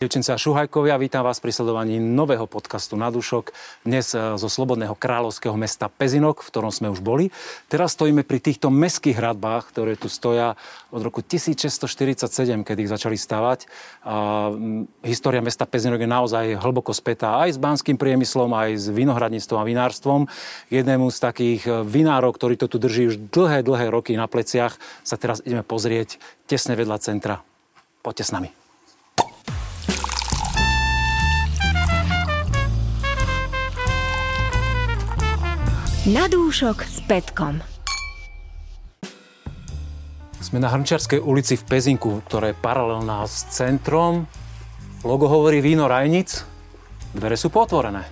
Devčenci a šuhajkovia, vítam vás pri sledovaní nového podcastu na dušok. Dnes e, zo slobodného kráľovského mesta Pezinok, v ktorom sme už boli. Teraz stojíme pri týchto meských hradbách, ktoré tu stoja od roku 1647, kedy ich začali stavať. A, m, história mesta Pezinok je naozaj hlboko spätá aj s banským priemyslom, aj s vinohradníctvom a vinárstvom. Jednému z takých e, vinárov, ktorý to tu drží už dlhé, dlhé roky na pleciach, sa teraz ideme pozrieť tesne vedľa centra. Poďte s nami. Na dúšok s Petkom. Sme na Hrnčiarskej ulici v Pezinku, ktorá je paralelná s centrom. Logo hovorí víno Rajnic. Dvere sú potvorené.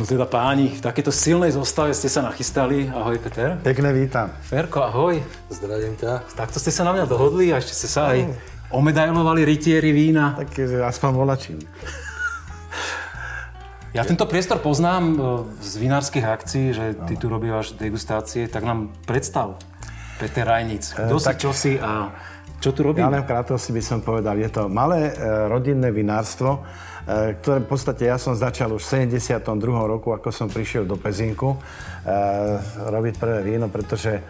No teda páni, v takéto silnej zostave ste sa nachystali. Ahoj Peter. Pekne vítam. Ferko, ahoj. Zdravím ťa. Takto ste sa na mňa dohodli a ešte ste sa aj omedailovali rytieri vína. Tak aspoň volačím. Ja tento priestor poznám e, z vinárskych akcií, že ty tu robíš degustácie, tak nám predstav Peter Rajnic. Kto si, tak- čo si a čo tu robí? Ja len v krátkosti by som povedal, je to malé e, rodinné vinárstvo, e, ktoré v podstate ja som začal už v 72. roku, ako som prišiel do Pezinku e, robiť prvé víno, pretože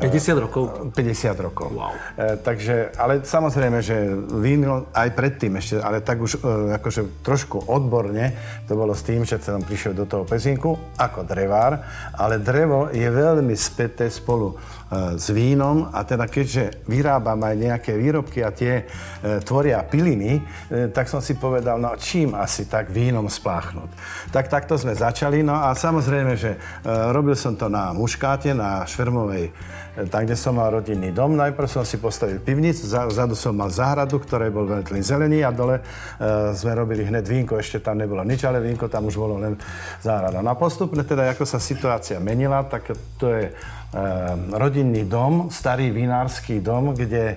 50 rokov. 50 rokov. Wow. E, takže, ale samozrejme, že víno aj predtým ešte, ale tak už e, akože trošku odborne, to bolo s tým, že som prišiel do toho pezinku ako drevár, ale drevo je veľmi späté spolu s vínom a teda keďže vyrábam aj nejaké výrobky a tie e, tvoria piliny, e, tak som si povedal, no čím asi tak vínom spláchnuť. Tak takto sme začali, no a samozrejme, že e, robil som to na muškáte, na švermovej tam, kde som mal rodinný dom. Najprv som si postavil pivnicu, za- vzadu som mal záhradu, ktorej bol veľmi zelený a dole e, sme robili hneď vínko, ešte tam nebolo nič, ale vínko tam už bolo len záhrada. No a postupne teda, ako sa situácia menila, tak to je e, rodinný dom, starý vinársky dom, kde e,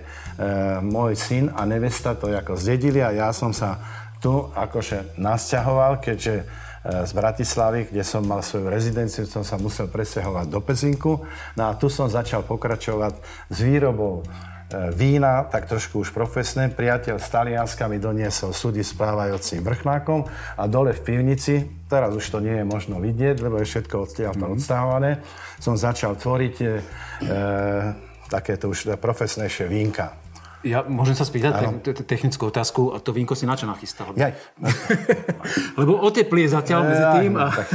môj syn a nevesta to ako zdedili a ja som sa tu akože nasťahoval, keďže z Bratislavy, kde som mal svoju rezidenciu, som sa musel presťahovať do Pezinku. No a tu som začal pokračovať s výrobou e, vína, tak trošku už profesné. Priateľ z Talianska mi doniesol súdy s plávajúcim vrchnákom a dole v pivnici, teraz už to nie je možno vidieť, lebo je všetko odtiaľ to odstahované, som začal tvoriť e, e, takéto už profesnejšie vínka. Ja môžem sa spýtať te- te- technickú otázku a to vínko si na čo nachystal? Jaj. Lebo oteplie zatiaľ medzi tým a Tak,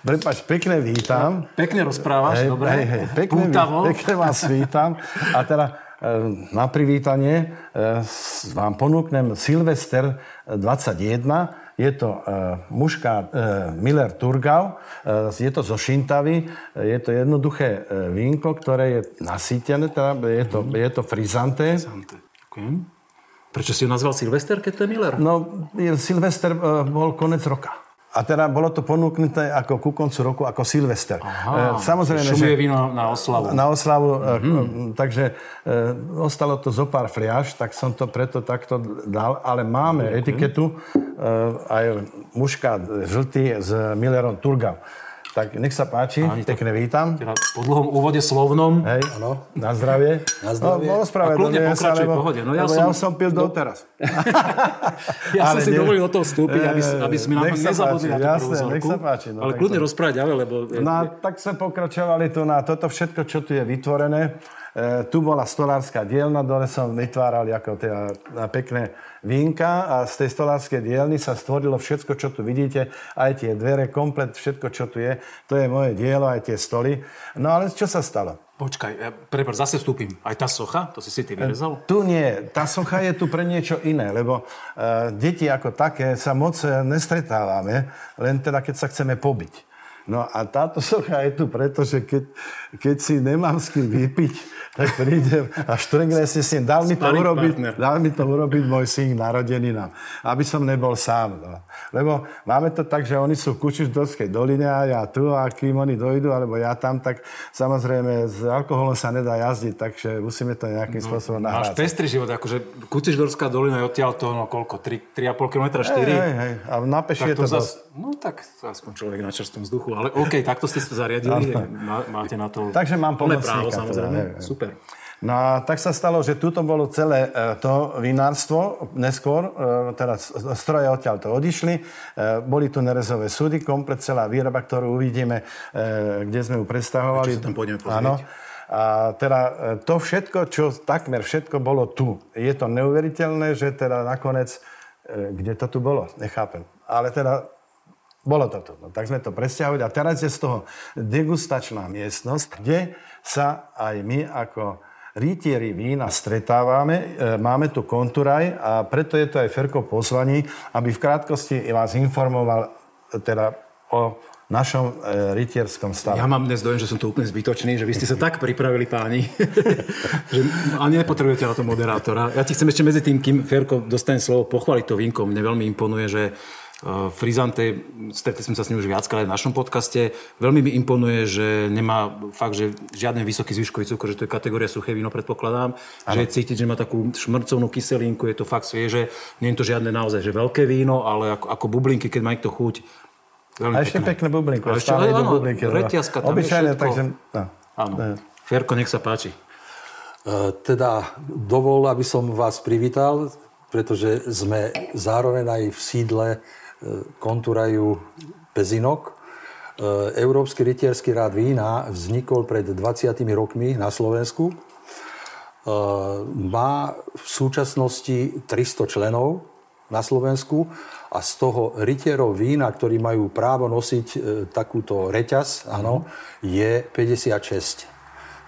prepač, pekne vítam. pekne rozprávaš, Hej, dobre? hej, hej, pekne, Pútavo. pekne vás vítam. A teda e, na privítanie e, s- vám ponúknem Silvester 21. Je to e, mužka e, Miller Turgau, e, je to zo Šintavy, je to jednoduché e, vínko, ktoré je nasýtené, teda je to, je to frizanté. Ďakujem. Prečo si ho nazval Silvester, keď to je Miller? No, Silvester e, bol konec roka. A teda bolo to ponúknuté ako ku koncu roku ako Silvester. Aha, E, Samozrejme, šumuje že víno na oslavu. na oslavu, mm-hmm. takže e, ostalo to zo pár fliaž, tak som to preto takto dal, ale máme etiketu e, aj mužka žltý s Millerom Turgau. Tak nech sa páči, to- pekne vítam. Teda po dlhom úvode slovnom. Hej, na zdravie. Na zdravie. No, A kľudne pokračuj, lebo, pohode. No ja som- ja som pil doteraz. Ja som Ale si nie. dovolil do toho vstúpiť, aby, aby sme na to nezabudli páči, na tú jasné, prvú nech sa páči, no, Ale tak kľudne to- rozprávať ďalej, lebo... No tak sme pokračovali tu na toto všetko, čo tu je vytvorené. E, tu bola stolárska dielna, dole som vytváral ako teda na pekné vínka a z tej stolárskej dielny sa stvorilo všetko, čo tu vidíte, aj tie dvere, komplet všetko, čo tu je. To je moje dielo, aj tie stoly. No ale čo sa stalo? Počkaj, ja, prepáč, zase vstúpim. Aj tá socha, to si si ty vyrezal? Tu nie. Tá socha je tu pre niečo iné, lebo uh, deti ako také sa moc nestretávame, len teda keď sa chceme pobiť. No a táto socha je tu preto, že keď, keď si nemám s kým vypiť, tak prídem a štrngne si s ním. Dal mi, to urobiť, partner. dal mi to urobiť môj syn narodený nám, aby som nebol sám. No. Lebo máme to tak, že oni sú v Kučišdorskej doline a ja tu a kým oni dojdu, alebo ja tam, tak samozrejme s alkoholom sa nedá jazdiť, takže musíme to nejakým spôsobom No, Máš pestrý život, akože Kuciždorská dolina je odtiaľ to, no koľko, 3, 3,5 km, 4? Hej, hej, hej. A na peši je to zas, dosť. no tak aspoň človek na čerstvom vzduchu. Ale OK, takto ste to zariadili, má, máte na to Takže mám plné právo, teda, samozrejme. hej, hej. Super. No a tak sa stalo, že tuto bolo celé e, to vinárstvo, neskôr, e, teda stroje odtiaľ to odišli, boli tu nerezové súdy, komplet celá výroba, ktorú uvidíme, kde sme ju predstavovali. Či sa tam pôjdeme pozrieť. Áno. A teda to všetko, čo takmer všetko bolo tu. Je to neuveriteľné, že teda nakoniec, kde to tu bolo, nechápem. Ale teda bolo to tu. No, tak sme to presťahovali a teraz je z toho degustačná miestnosť, kde sa aj my ako rytieri vína stretávame. E, máme tu konturaj a preto je to aj Ferko pozvaní, aby v krátkosti vás informoval e, teda o našom e, rytierskom stave. Ja mám dnes dojem, že som to úplne zbytočný, že vy ste sa tak pripravili, páni, že ani nepotrebujete na to moderátora. Ja ti chcem ešte medzi tým, kým Ferko dostane slovo, pochváliť to vínko. Mne veľmi imponuje, že Frizante, stretli sme sa s ním už viackrát v našom podcaste. Veľmi mi imponuje, že nemá fakt, že žiadny vysoký zvyškový cukor, že to je kategória suché víno, predpokladám. Ano. Že je cítiť, že má takú šmrcovnú kyselinku, je to fakt svieže. Nie je to žiadne naozaj, že veľké víno, ale ako, ako bublinky, keď má to chuť. Veľmi a ešte pekné, pekné bublinky. A ešte, ale áno, bublinky, reťazka, tam Obyčajne, takže... No. Áno. Ferko, nech sa páči. Uh, teda dovol, aby som vás privítal, pretože sme zároveň aj v sídle kontúrajú Pezinok. E, Európsky rytierský rád vína vznikol pred 20 rokmi na Slovensku. E, má v súčasnosti 300 členov na Slovensku a z toho rytierov vína, ktorí majú právo nosiť e, takúto reťaz, áno, je 56.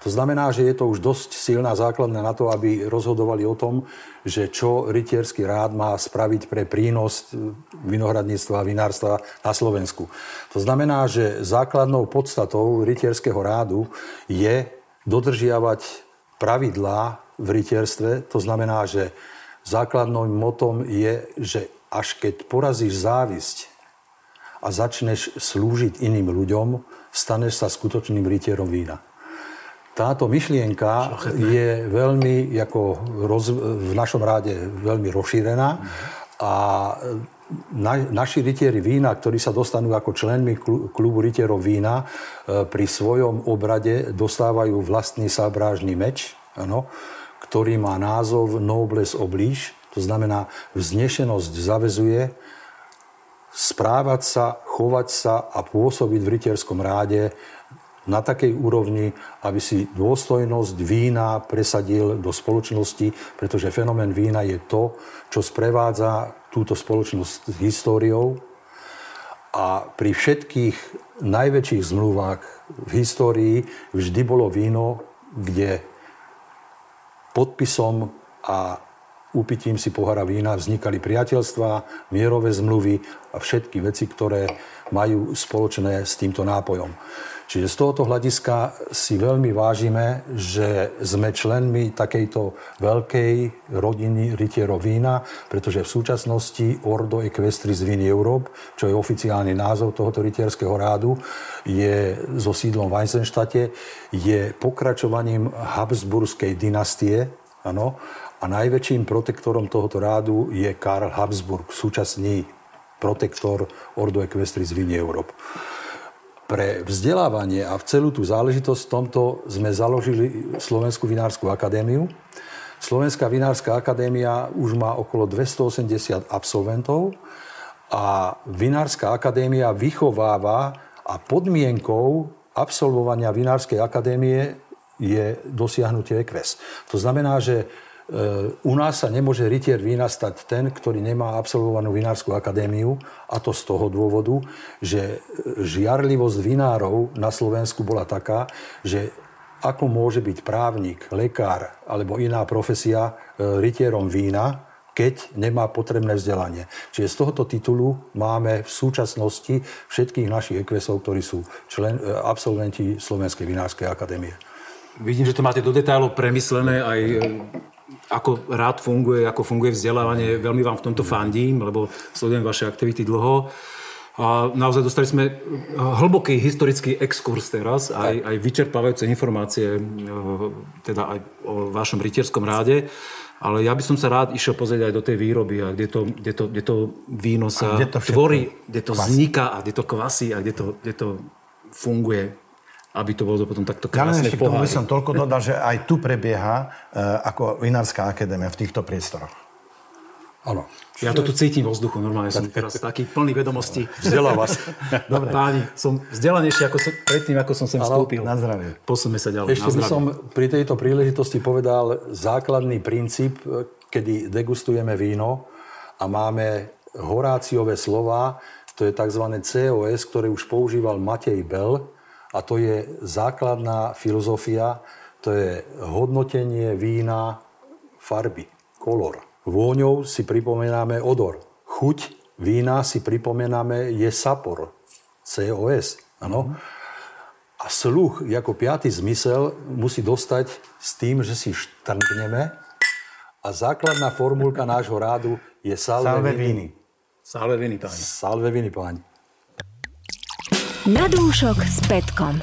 To znamená, že je to už dosť silná základná na to, aby rozhodovali o tom, že čo rytierský rád má spraviť pre prínos vinohradníctva a vinárstva na Slovensku. To znamená, že základnou podstatou rytierského rádu je dodržiavať pravidlá v rytierstve. To znamená, že základným motom je, že až keď porazíš závisť a začneš slúžiť iným ľuďom, staneš sa skutočným rytierom vína. Táto myšlienka je veľmi ako roz, v našom ráde veľmi rozšírená a na, naši rytieri vína, ktorí sa dostanú ako členmi klubu rytierov vína, e, pri svojom obrade dostávajú vlastný sabrážny meč, ano, ktorý má názov Nobles oblíž, to znamená vznešenosť zavezuje, správať sa, chovať sa a pôsobiť v rytierskom ráde na takej úrovni, aby si dôstojnosť vína presadil do spoločnosti, pretože fenomén vína je to, čo sprevádza túto spoločnosť s históriou a pri všetkých najväčších zmluvách v histórii vždy bolo víno, kde podpisom a úpitím si pohara vína vznikali priateľstva, mierové zmluvy a všetky veci, ktoré majú spoločné s týmto nápojom. Čiže z tohoto hľadiska si veľmi vážime, že sme členmi takejto veľkej rodiny rytierov vína, pretože v súčasnosti Ordo Equestris Vini Europe, čo je oficiálny názov tohoto rytierského rádu, je so sídlom v Weissenštate, je pokračovaním Habsburskej dynastie, ano, a najväčším protektorom tohoto rádu je Karl Habsburg, súčasný protektor Ordo Equestris Vini Europe. Pre vzdelávanie a v celú tú záležitosť v tomto sme založili Slovenskú vinárskú akadémiu. Slovenská vinárska akadémia už má okolo 280 absolventov a Vinárska akadémia vychováva a podmienkou absolvovania Vinárskej akadémie je dosiahnutie EQUES. To znamená, že u nás sa nemôže rytier vína stať ten, ktorý nemá absolvovanú vinárskú akadémiu a to z toho dôvodu, že žiarlivosť vinárov na Slovensku bola taká, že ako môže byť právnik, lekár alebo iná profesia e, rytierom vína, keď nemá potrebné vzdelanie. Čiže z tohoto titulu máme v súčasnosti všetkých našich ekvesov, ktorí sú člen, e, absolventi Slovenskej vinárskej akadémie. Vidím, že to máte do detailov premyslené aj ako rád funguje, ako funguje vzdelávanie. Veľmi vám v tomto fandím, lebo sledujem vaše aktivity dlho. A naozaj dostali sme hlboký historický exkurs teraz, aj, aj vyčerpávajúce informácie teda aj o vašom rytierskom ráde. Ale ja by som sa rád išiel pozrieť aj do tej výroby, a kde, to, kde, to, kde to víno sa kde to tvorí, kde to kvasí. vzniká a kde to kvasí a kde to, kde to funguje. Aby to bolo potom takto krásne v tomu by pohári. som toľko dodal, že aj tu prebieha e, ako Vinárska akadémia v týchto priestoroch. Áno. Ja to tu cítim vo vzduchu, normálne som teraz taký plný vedomostí. Vzdeláva sa. Dobre. Páni, som vzdelanejší ako som, predtým, ako som sem vstúpil. Na zdravie. Posuňme sa ďalej. Ešte by som pri tejto príležitosti povedal základný princíp, e, kedy degustujeme víno a máme Horáciové slova, to je tzv. COS, ktoré už používal Matej Bell a to je základná filozofia, to je hodnotenie vína farby, kolor. Vôňou si pripomenáme odor. Chuť vína si pripomenáme je sapor, COS. Áno. A sluch ako piatý zmysel musí dostať s tým, že si štrngneme a základná formulka nášho rádu je salve, Salve vini. Salve viny, páni. Salve vini, páni. Na dúšok s Petkom.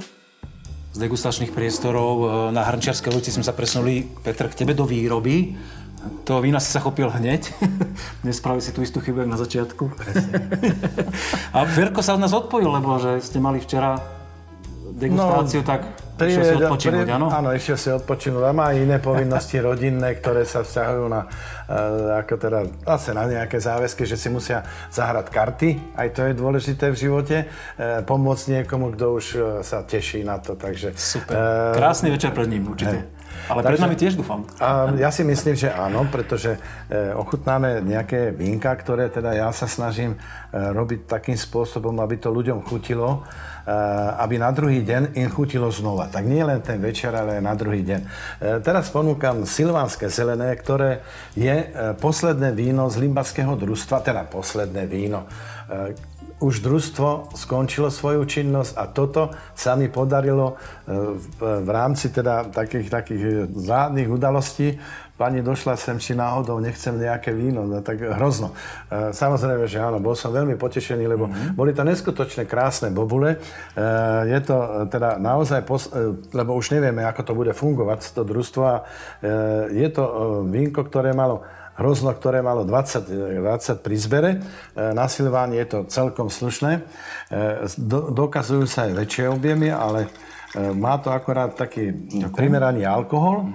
Z degustačných priestorov e, na Hrnčiarskej ulici sme sa presunuli, Petr, k tebe do výroby. To vína si sa chopil hneď. Nespravil si tú istú chybu, na začiatku. A Ferko sa od nás odpojil, lebo že ste mali včera degustáciu, tak išiel si odpočinúť, pri- áno? Áno, išiel si odpočinúť a má iné povinnosti rodinné, ktoré sa vzťahujú na, uh, ako teda, zase na nejaké záväzky, že si musia zahrať karty, aj to je dôležité v živote, uh, pomôcť niekomu, kto už uh, sa teší na to, takže... Super. eh, Krásny večer pred ním, určite. Ale pred Takže- nami tiež dúfam. A ja si myslím, že áno, pretože e, ochutnáme nejaké vínka, ktoré teda ja sa snažím e, robiť takým spôsobom, aby to ľuďom chutilo, e, aby na druhý deň im chutilo znova. Tak nie len ten večer, ale aj na druhý deň. Teraz ponúkam silvánske zelené, ktoré je posledné víno z limbaského družstva, teda posledné víno. E, už družstvo skončilo svoju činnosť a toto sa mi podarilo e, v, rámci teda takých, takých zádnych udalostí. Pani došla sem, či náhodou nechcem nejaké víno, no, tak hrozno. E, Samozrejme, že áno, bol som veľmi potešený, lebo mm-hmm. boli to neskutočne krásne bobule. E, Je to e, teda naozaj, pos- e, lebo už nevieme, ako to bude fungovať, to družstvo. e, Je to e, vínko, ktoré malo hrozno, ktoré malo 20, 20 pri zbere. E, Na Silváni je to celkom slušné. E, Do, dokazujú sa aj väčšie objemy, ale e, má to akorát taký primeraný alkohol.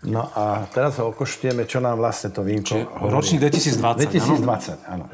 No a teraz ho okoštujeme, čo nám vlastne to vínko hovorí. Ročník 2020, áno? 2020, áno.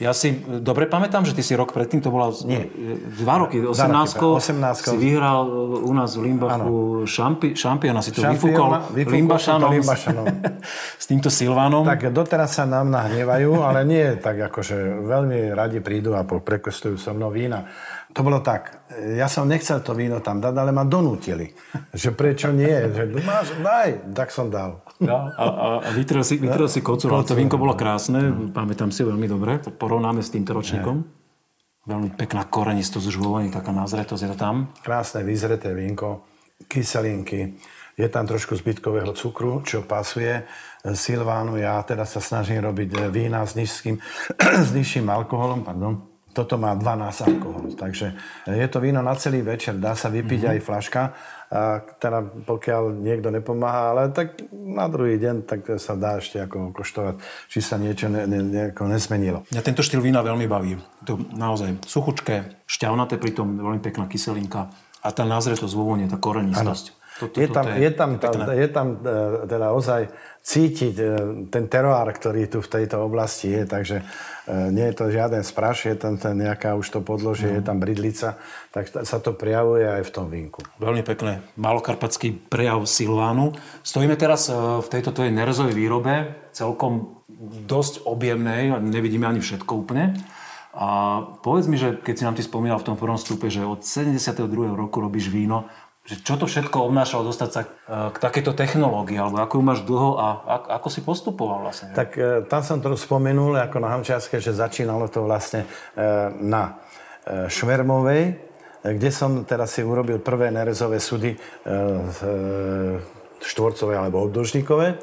Ja si dobre pamätám, že ty si rok predtým, to bola Nie. dva roky, 18 roky, 18 si vyhral u nás v Limbachu šampi, šampiona, si to vyfúkol Šampióna, vyfúkol to Limbašanom, Limbašanom. s týmto Silvánom. Tak doteraz sa nám nahnevajú, ale nie tak akože veľmi radi prídu a prekostujú so mnou vína. To bolo tak, ja som nechcel to víno tam dať, ale ma donútili. Že prečo nie? Že "No máš, daj, tak som dal. Ja, a, a, a vytrel si, vytrel si kocúr, ale to vínko bolo krásne, pamätám si veľmi dobre, to porovnáme s týmto ročníkom. Veľmi pekná vo voni, taká názretosť je to tam. Krásne vyzreté vínko, kyselinky, je tam trošku zbytkového cukru, čo pasuje Silvánu. Ja teda sa snažím robiť vína s, nízkym, s nižším alkoholom, pardon. Toto má 12 alkohol, takže je to víno na celý večer, dá sa vypiť mm-hmm. aj flaška, a teda pokiaľ niekto nepomáha, ale tak na druhý deň tak sa dá ešte ako koštovať, či sa niečo ne, ne, nejako nezmenilo. Mňa tento štýl vína veľmi baví. To naozaj suchučké, šťavnaté, pritom veľmi pekná kyselinka a tá názretosť vo vône, tá korenistosť. Toto, Je tam, je tam, tá, je tam teda ozaj cítiť e, ten teroár, ktorý tu v tejto oblasti je, takže e, nie je to žiaden spraš, je tam ten nejaká už to podložie, Mhm. je tam bridlica, tak sa to prejavuje aj v tom vínku. Veľmi pekné. Malokarpatský prejav Silvánu. Stojíme teraz e, v tejto tvojej nerezovej výrobe, celkom dosť objemnej, nevidíme ani všetko úplne. A povedz mi, že keď si nám ty spomínal v tom prvom stupe, že od 72. roku robíš víno, že čo to všetko obnášalo dostať sa e, k takejto technológii, alebo ako ju máš dlho a ak- ako si postupoval vlastne? Tak e, tam som to spomenul ako na Hamčiarske, že začínalo to vlastne e, na Švermovej, kde som teraz si urobil prvé nerezové sudy štvorcové alebo obdĺžnikové.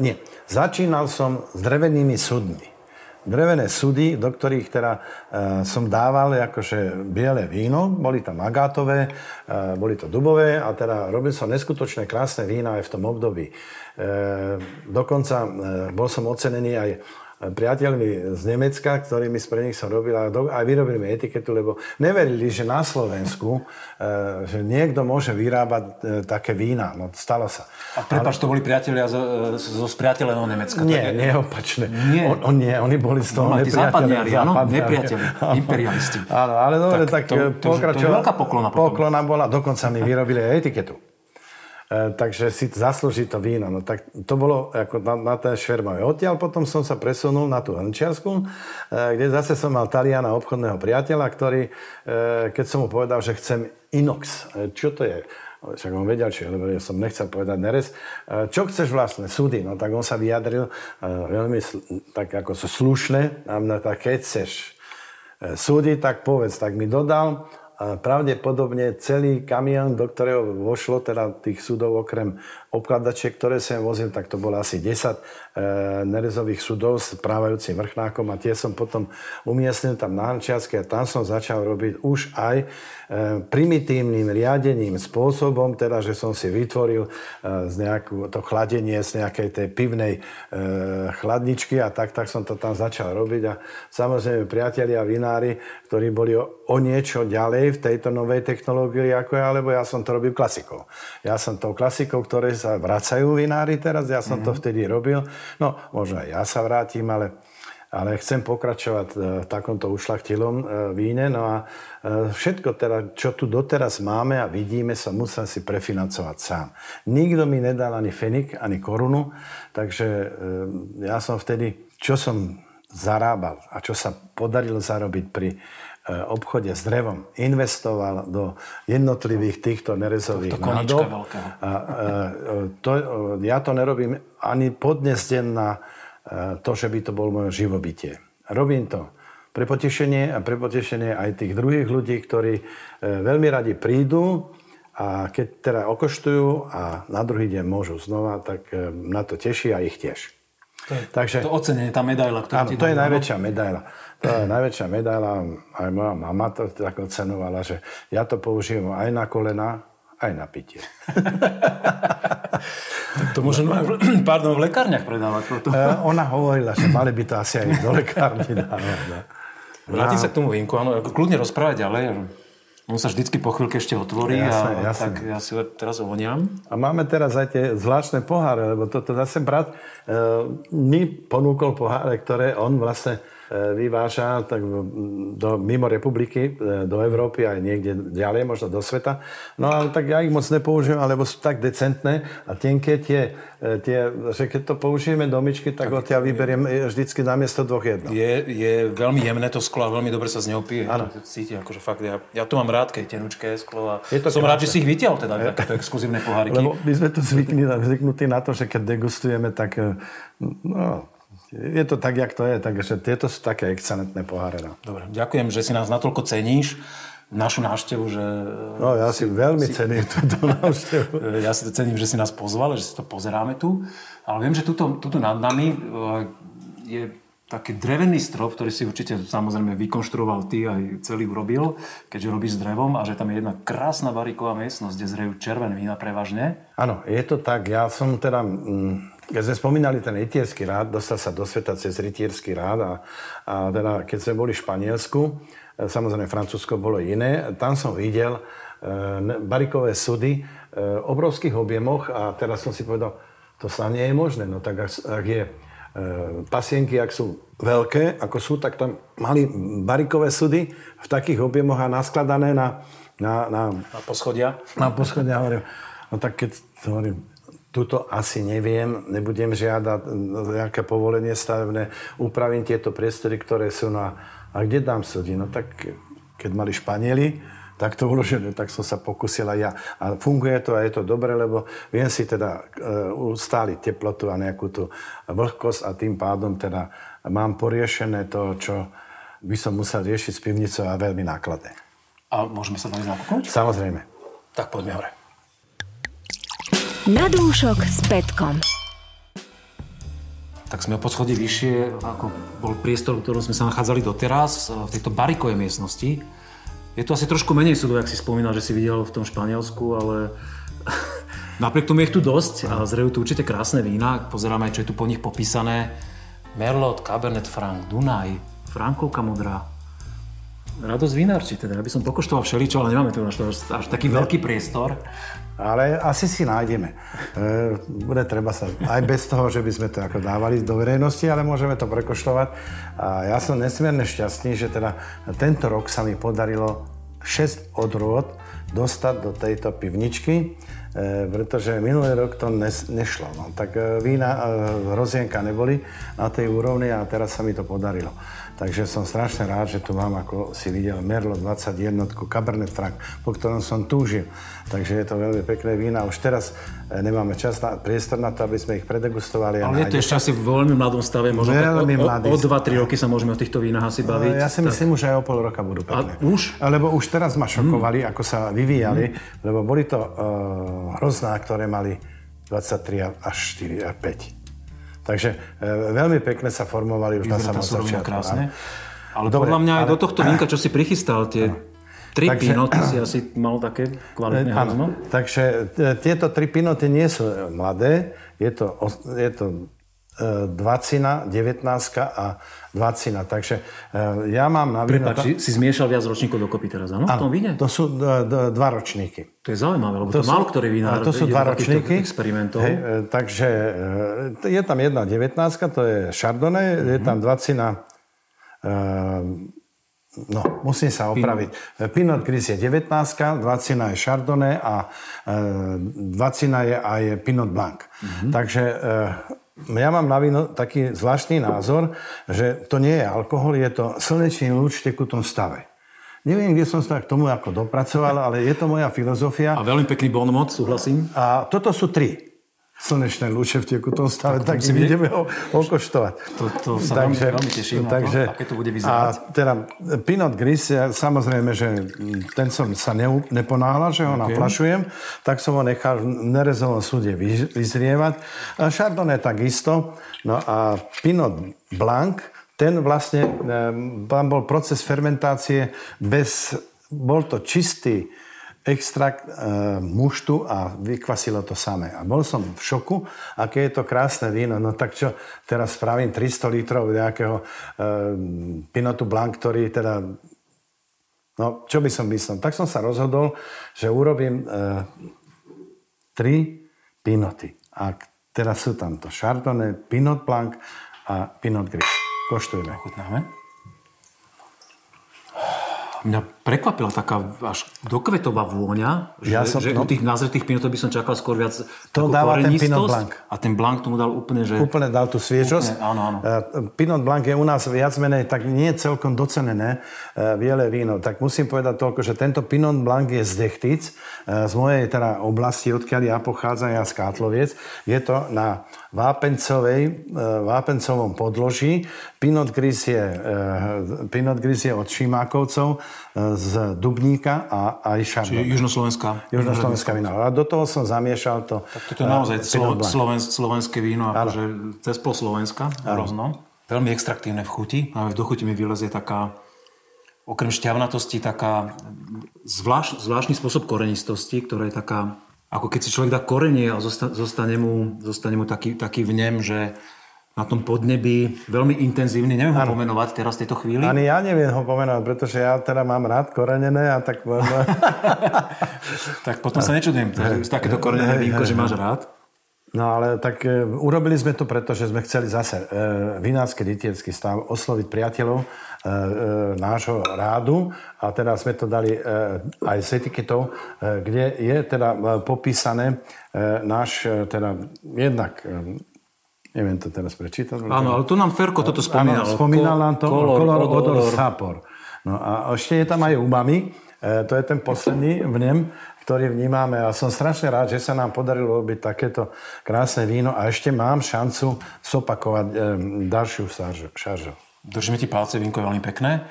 Nie, začínal som s drevenými sudmi. Drevené sudy, do ktorých teda e, som dával akože biele víno, boli tam agátové, e, boli to dubové a teda robil som neskutočné krásne vína aj v tom období. E, dokonca e, bol som ocenený aj priateľmi z Nemecka, ktorými pre nich som robil, a aj vyrobili mi etiketu, lebo neverili, že na Slovensku, e, že niekto môže vyrábať e, také vína. No, stalo sa. A prepáč, to boli priatelia zo, zo spriateľeného Nemecka? Nie, nie, opačne. Nie. On, on, nie, oni boli z toho no, nepriateľi. áno, nepriateľi, imperialisti. Áno, ale dobre, tak, tak to, to, to, to je veľká poklona. Poklona bola, dokonca mi vyrobili aj etiketu. E, takže si zaslúži to víno. No tak to bolo ako na, na ten švermový. Odtiaľ potom som sa presunul na tú Hrnčiarsku, e, kde zase som mal Taliana, obchodného priateľa, ktorý, e, keď som mu povedal, že chcem inox, čo to je? však on vedel, čo lebo ja som nechcel povedať neres. Čo chceš vlastne, súdy? No tak on sa vyjadril veľmi tak ako so slušné, a mňa tak keď chceš súdy, tak povedz, tak mi dodal, pravdepodobne celý kamión, do ktorého vošlo teda tých súdov okrem obkladačiek, ktoré som vozil, tak to bolo asi 10 e, nerezových súdov s právajúcim vrchnákom a tie som potom umiestnil tam na Hančiarsky a tam som začal robiť už aj e, primitívnym riadením spôsobom, teda, že som si vytvoril e, z nejakú, to chladenie z nejakej tej pivnej e, chladničky a tak, tak som to tam začal robiť a samozrejme priatelia vinári, ktorí boli o, o niečo ďalej v tejto novej technológii ako ja, lebo ja som to robil klasikou. Ja som tou klasikou, ktoré sa vracajú vinári teraz, ja som mm-hmm. to mhm. vtedy robil. No, možno aj ja sa vrátim, ale, ale chcem pokračovať e, v takomto ušlachtilom e, víne. No a e, všetko teda, čo tu doteraz máme a vidíme, sa musím si prefinancovať sám. Nikto mi nedal ani fenik, ani korunu, takže ja som vtedy, čo som zarábal a čo sa podarilo zarobiť pri obchode s drevom investoval do jednotlivých týchto nerezových nádob. A, a, e, to, ja to nerobím ani podnes deň na e, to, že by to bol moje živobytie. Robím to pre potešenie a pre potešenie aj tých druhých ľudí, ktorí veľmi radi prídu a keď teda okoštujú a na druhý deň môžu znova, tak na to teší a ich tiež. To je, Takže, to ocenenie, tá medaila, ktorá áno, ti to je najväčšia medaila. Je najväčšia medaila. Aj moja mama to tak ocenovala, že ja to použijem aj na kolena, aj na pitie. tak to môžem aj pardon, v lekárniach predávať. Toto. E, ona hovorila, že mali by to asi aj do lekárny dávať. No. Vrátim sa k tomu vinku, áno, kľudne rozprávať ďalej. On sa vždycky po chvíľke ešte otvorí jasne, a jasne. tak ja si ho teraz ovoniam. A máme teraz aj tie zvláštne poháre, lebo toto zase brat e, mi ponúkol poháre, ktoré on vlastne vyváža tak do, mimo republiky, e, do Európy aj niekde ďalej, možno do sveta. No ale tak ja ich moc nepoužijem, alebo sú tak decentné a tenké tie, e, tie že keď to použijeme do myčky, tak, tak odtiaľ vyberiem vždycky na miesto dvoch jedno. Je, je veľmi jemné to sklo a veľmi dobre sa z neho pije. Ano. To cíti, akože fakt, ja, ja to mám rád, keď tenučké sklo a je to som krásne. rád, že si ich vytiaľ teda, je. takéto exkluzívne poháriky. Lebo my sme tu zvyknutí na to, že keď degustujeme, tak no, je to tak, jak to je, takže tieto sú také excelentné poháre. No. Dobre, ďakujem, že si nás natoľko ceníš našu návštevu, že... No, ja si, si veľmi si, cením túto návštevu. Ja si to cením, že si nás pozval, že si to pozeráme tu. Ale viem, že tuto, tuto nad nami e, je taký drevený strop, ktorý si určite samozrejme vykonštruoval ty aj celý urobil, keďže robíš s drevom a že tam je jedna krásna bariková miestnosť, kde zrejú červené vína prevažne. Áno, je to tak. Ja som teda... Mm, keď sme spomínali ten rytierský rád, dostal sa do sveta cez rytierský rád a, a teda keď sme boli v Španielsku, e, samozrejme Francúzsko bolo iné, tam som videl e, barikové sudy e, obrovských objemoch a teraz som si povedal, to sa nie je možné. No tak ak, ak je e, pasienky, ak sú veľké, ako sú, tak tam mali barikové sudy v takých objemoch a naskladané na, na, na, na poschodia. Na poschodia, hovorím. No tak keď hovorím, Tuto asi neviem, nebudem žiadať nejaké povolenie stavebné, upravím tieto priestory, ktoré sú na... A kde dám súdi? No tak keď mali Španieli, tak to uložené, tak som sa pokusil aj ja. A funguje to a je to dobre, lebo viem si teda uh, ustáliť teplotu a nejakú tú vlhkosť a tým pádom teda mám poriešené to, čo by som musel riešiť s pivnicou a veľmi nákladné. A môžeme sa tam nakúknúť? Samozrejme. Tak poďme hore. Na dúšok s Petkom. Tak sme o poschodí vyššie, ako bol priestor, v ktorom sme sa nachádzali doteraz, v tejto barikovej miestnosti. Je to asi trošku menej súdov, ak si spomínal, že si videl v tom Španielsku, ale napriek tomu je tu dosť a zrejú tu určite krásne vína. Pozeráme, čo je tu po nich popísané. Merlot, Cabernet Franc, Dunaj, Frankovka modrá. Radosť vinárči teda. Ja by som pokoštoval všeličo, ale nemáme tu až, až taký veľký priestor. Ale asi si nájdeme. E, bude treba sa, aj bez toho, že by sme to ako dávali do verejnosti, ale môžeme to prekoštovať. A ja som nesmierne šťastný, že teda tento rok sa mi podarilo 6 odrôd dostať do tejto pivničky, e, pretože minulý rok to nes, nešlo. No. Tak e, vína, e, rozienka neboli na tej úrovni a teraz sa mi to podarilo. Takže som strašne rád, že tu mám, ako si videl, Merlo 21, Cabernet Franc, po ktorom som túžil. Takže je to veľmi pekné vína. Už teraz e, nemáme čas na, priestor na to, aby sme ich predegustovali. Ale je to ešte asi v veľmi mladom stave, možno veľmi o, mladý. o, o 2-3 roky sa môžeme o týchto vínach asi baviť. Ja si myslím, tak. že aj o pol roka budú pekné. A už? Lebo už teraz ma šokovali, hmm. ako sa vyvíjali, hmm. lebo boli to uh, hrozná, ktoré mali 23 až 4 a 5. Takže e, veľmi pekne sa formovali už Vyzerá na samom začiatku. krásne. Ale Dobre, podľa mňa aj ale... do tohto vínka, čo si prichystal, tie tri takže, pinoty si asi mal také kvalitné hrozno. Takže e, tieto tri pinoty nie sú mladé, je to, je to dvacina, 19 a dvacina. Takže e, ja mám na víno... Prepač, si zmiešal viac ročníkov dokopy teraz, áno? Víne? to sú d- dva ročníky. To je zaujímavé, lebo to, to sú, málo ktorý vinár to sú dva ročníky. experimentov. Hej, e, takže je tam jedna 19, to je Chardonnay, mm-hmm. je tam dvacina No, musím sa opraviť. Pinot, Gris je 19, 20 je Chardonnay a e, 20 je aj Pinot Blanc. Mm-hmm. Takže ja mám na víno taký zvláštny názor, že to nie je alkohol, je to slnečný lúč v tekutom stave. Neviem, kde som sa k tomu ako dopracoval, ale je to moja filozofia. A veľmi pekný bonmot, súhlasím. A toto sú tri slnečné lúče v tekutom stave, tak, tak ideme ho okoštovať. To, to sa takže, veľmi, teším takže, to, aké to bude vyzerať. A teda Pinot Gris, ja, samozrejme, že ten som sa ne, neponáhľal, že ho okay. naplašujem, tak som ho nechal v nerezovom súde vyzrievať. A Chardonnay takisto. No a Pinot Blanc, ten vlastne, tam bol proces fermentácie bez, bol to čistý extrakt e, muštu a vykvasilo to samé. A bol som v šoku, aké je to krásne víno. No tak čo, teraz spravím 300 litrov nejakého e, Pinotu Blanc, ktorý teda... No, čo by som myslel? Tak som sa rozhodol, že urobím e, tri Pinoty. A teraz sú tam to Chardonnay, Pinot Blanc a Pinot Gris. Koštujeme. Ochutnáme. Mňa prekvapila taká až dokvetová vôňa, že, ja som, že no, u tých nazretých pinotov by som čakal skôr viac To dáva ten Pinot Blanc. A ten Blanc tomu dal úplne, že... Úplne dal tú sviežosť. Úplne, áno, áno. Uh, Pinot Blanc je u nás viac menej tak nie celkom docenené uh, biele víno. Tak musím povedať toľko, že tento Pinot Blanc je z Dechtic, uh, z mojej teda oblasti, odkiaľ ja pochádzam, ja z Kátloviec. Je to na vápencovej, vápencovom podloží. Pinot Gris je, Pinot Gris je od Šimákovcov z Dubníka a aj Šardoné. Čiže južnoslovenská. Južnoslovenská víno. A do toho som zamiešal to... Tak toto je naozaj slo, sloven, slovenské víno, akože cez pol Slovenska, hrozno. Veľmi extraktívne v chuti. A v dochuti mi vylezie taká, okrem šťavnatosti, taká zvlášť, zvláštny spôsob korenistosti, ktorá je taká, ako keď si človek dá korenie a zostane, zostane mu, zostane mu taký, taký vnem, že na tom podnebí veľmi intenzívne. Neviem ano. ho pomenovať teraz v tejto chvíli. Ani ja neviem ho pomenovať, pretože ja teda mám rád korenené a tak... tak potom sa nečudujem, že takéto korenené vínko, že máš rád. No ale tak e, urobili sme to, pretože sme chceli zase e, vinársky rytierský stav osloviť priateľov e, e, nášho rádu a teda sme to dali e, aj s etiketou, e, kde je teda e, popísané e, náš e, teda jednak e, Neviem to teraz prečítať. Áno, ale tu nám Ferko toto spomínal. Áno, spomínal nám to kolor, kolor odor, odor, sapor. No a ešte je tam aj umami. E, to je ten posledný vnem, ktorý vnímame a som strašne rád, že sa nám podarilo robiť takéto krásne víno a ešte mám šancu zopakovať e, ďalšiu šaržu. Držíme ti palce, vínko je veľmi pekné.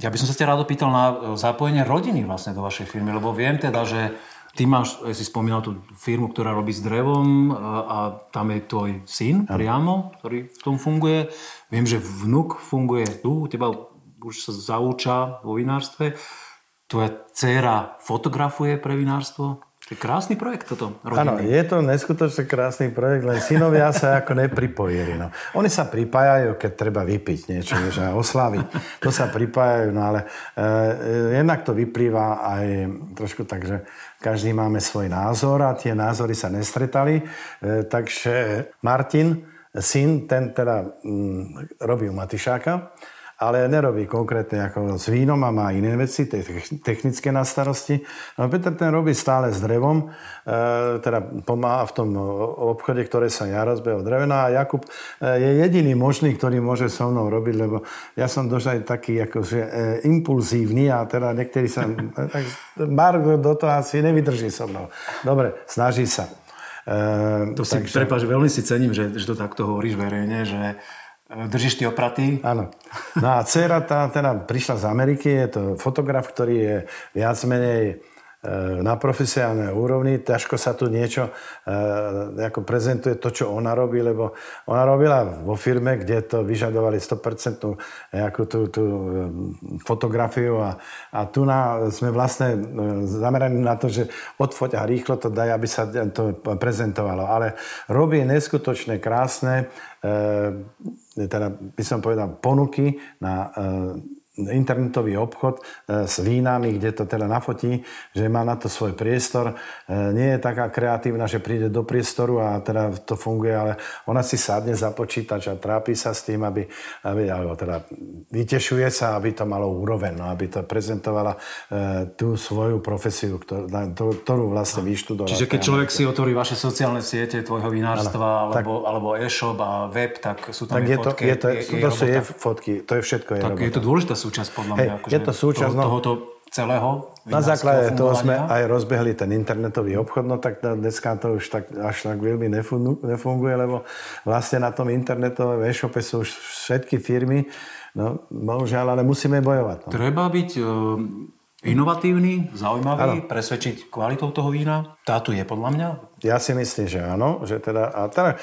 Ja by som sa ťa rád opýtal na zapojenie rodiny vlastne do vašej firmy, lebo viem teda, že Ty máš, si spomínal tú firmu, ktorá robí s drevom a, a tam je tvoj syn ano. priamo, ktorý v tom funguje. Viem, že vnuk funguje tu, teba už sa zauča vo vinárstve. Tvoja dcéra fotografuje pre vinárstvo? Je krásny projekt toto, Áno, je to neskutočne krásny projekt, len synovia sa ako nepripojili. No. Oni sa pripájajú, keď treba vypiť niečo, a oslaviť. To sa pripájajú, no ale e, jednak to vyplýva aj trošku tak, že každý máme svoj názor a tie názory sa nestretali. E, takže Martin, syn, ten teda mm, robí u Matišáka ale nerobí konkrétne ako s vínom a má iné veci, technické na starosti. No Peter ten robí stále s drevom, e, teda pomáha v tom obchode, ktoré sa ja rozbehol drevena a Jakub e, je jediný možný, ktorý môže so mnou robiť, lebo ja som dosť aj taký akože, e, impulzívny a teda niektorí sa... tak Margo do toho asi nevydrží so mnou. Dobre, snaží sa. E, to si, takže... prepáč, veľmi si cením, že, že to takto hovoríš verejne, že Držíš ty opratý? Áno. No a dcera tá teda prišla z Ameriky, je to fotograf, ktorý je viac menej e, na profesionálnej úrovni. Ťažko sa tu niečo e, ako prezentuje to, čo ona robí, lebo ona robila vo firme, kde to vyžadovali 100% nejakú tú, tú e, fotografiu a, a tu na, sme vlastne zameraní na to, že odfoť a rýchlo to daj, aby sa to prezentovalo. Ale robí neskutočne krásne teda by som povedal, ponuky na internetový obchod e, s vínami, kde to teda nafotí, že má na to svoj priestor. E, nie je taká kreatívna, že príde do priestoru a teda to funguje, ale ona si sadne za počítač a trápi sa s tým, aby, aby alebo teda vytešuje sa, aby to malo úroveň, no, aby to prezentovala e, tú svoju profesiu, ktorú, ktorú vlastne vyštudovala. Čiže keď človek si otvorí vaše sociálne siete tvojho vinárstva, alebo, tak, alebo e-shop a web, tak sú tam tak je fotky. To, je to, je, je, to sú je fotky, to je všetko. Je tak robota. je to dôležitá súčasť podľa mňa. Hey, akože je to súčasť, toho, no, tohoto celého Na základe toho sme aj rozbehli ten internetový obchod, no tak dneska to už tak, až tak veľmi nefunguje, lebo vlastne na tom internetovom e-shope sú už všetky firmy, no bohužiaľ, ale musíme bojovať. No. Treba byť uh, inovatívny, zaujímavý, ano. presvedčiť kvalitou toho vína. Tá tu je podľa mňa. Ja si myslím, že áno. Že teda, a teda,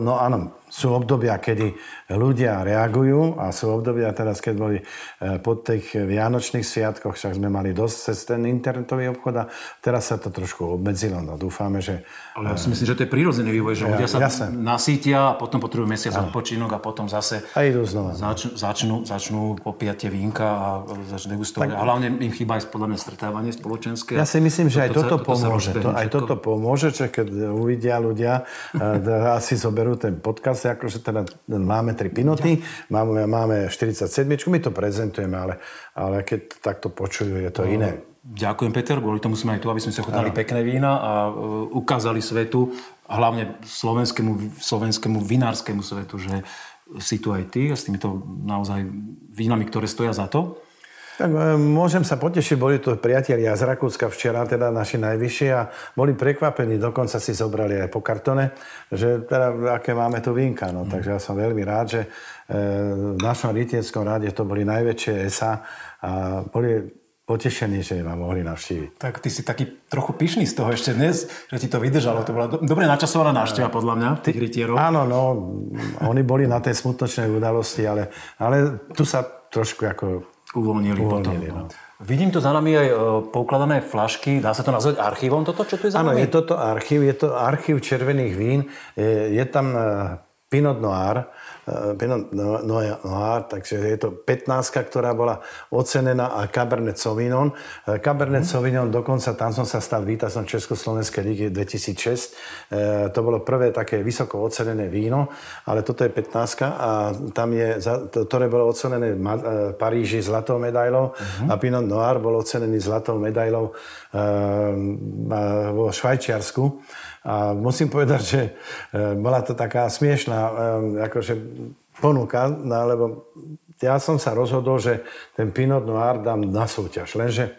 no áno, sú obdobia, kedy ľudia reagujú a sú obdobia teraz, keď boli e, po tých vianočných sviatkoch, však sme mali dosť cez ten internetový obchod a teraz sa to trošku obmedzilo. No dúfame, že... Ale ja si myslím, že to je prírodzený vývoj, že ja, ľudia sa jasne. nasítia a potom potrebujú mesiac odpočinok a potom zase a idú znova. Zač, začnú, začnú popíjať tie vínka a začnú degustovať. Tak... A hlavne im chýba aj podľa mňa stretávanie spoločenské. Ja si myslím, že aj toto, toto pomôže. To, aj toto pomôže, že keď uvidia ľudia, e, asi zoberú ten podcast akože teda máme tri pinoty, máme, máme 47, my to prezentujeme, ale, ale keď takto počujú, je to no, iné. Ďakujem, Peter. Kvôli tomu sme aj tu, aby sme sa chutnali pekné vína a uh, ukázali svetu, hlavne slovenskému, slovenskému vinárskému svetu, že si tu aj ty a s týmito naozaj vínami, ktoré stoja za to. Tak e, môžem sa potešiť, boli tu priatelia z Rakúska včera, teda naši najvyšší a boli prekvapení, dokonca si zobrali aj po kartone, že teda aké máme tu vínka. No, mm. Takže ja som veľmi rád, že e, v našom rytieckom ráde to boli najväčšie ESA a boli potešení, že ma mohli navštíviť. Tak ty si taký trochu pyšný z toho ešte dnes, že ti to vydržalo. To bola do, dobre načasovaná návšteva podľa mňa, tých rytierov. Áno, no, oni boli na tej smutočnej udalosti, ale, ale tu sa trošku ako uvoľnili, uvoľnili potom. No. Vidím tu za nami aj e, poukladané flašky. Dá sa to nazvať archívom toto, čo tu je za Áno, je toto archív. Je to archív červených vín. Je, je tam e, Pinot Noir Pinot Noir, takže je to 15, ktorá bola ocenená a Cabernet Sauvignon. Eh, Cabernet. Sauvignon, dokonca tam som sa stal víťazom Československej ligy 2006. Eh, to bolo prvé také vysoko ocenené víno, ale toto je 15 a tam je, ktoré bolo ocenené v Paríži zlatou medailou mm. a Pinot Noir bol ocenený zlatou medailou vo Švajčiarsku. A musím povedať, že e, bola to taká smiešná e, akože ponuka, no, lebo ja som sa rozhodol, že ten Pinot Noir dám na súťaž. Lenže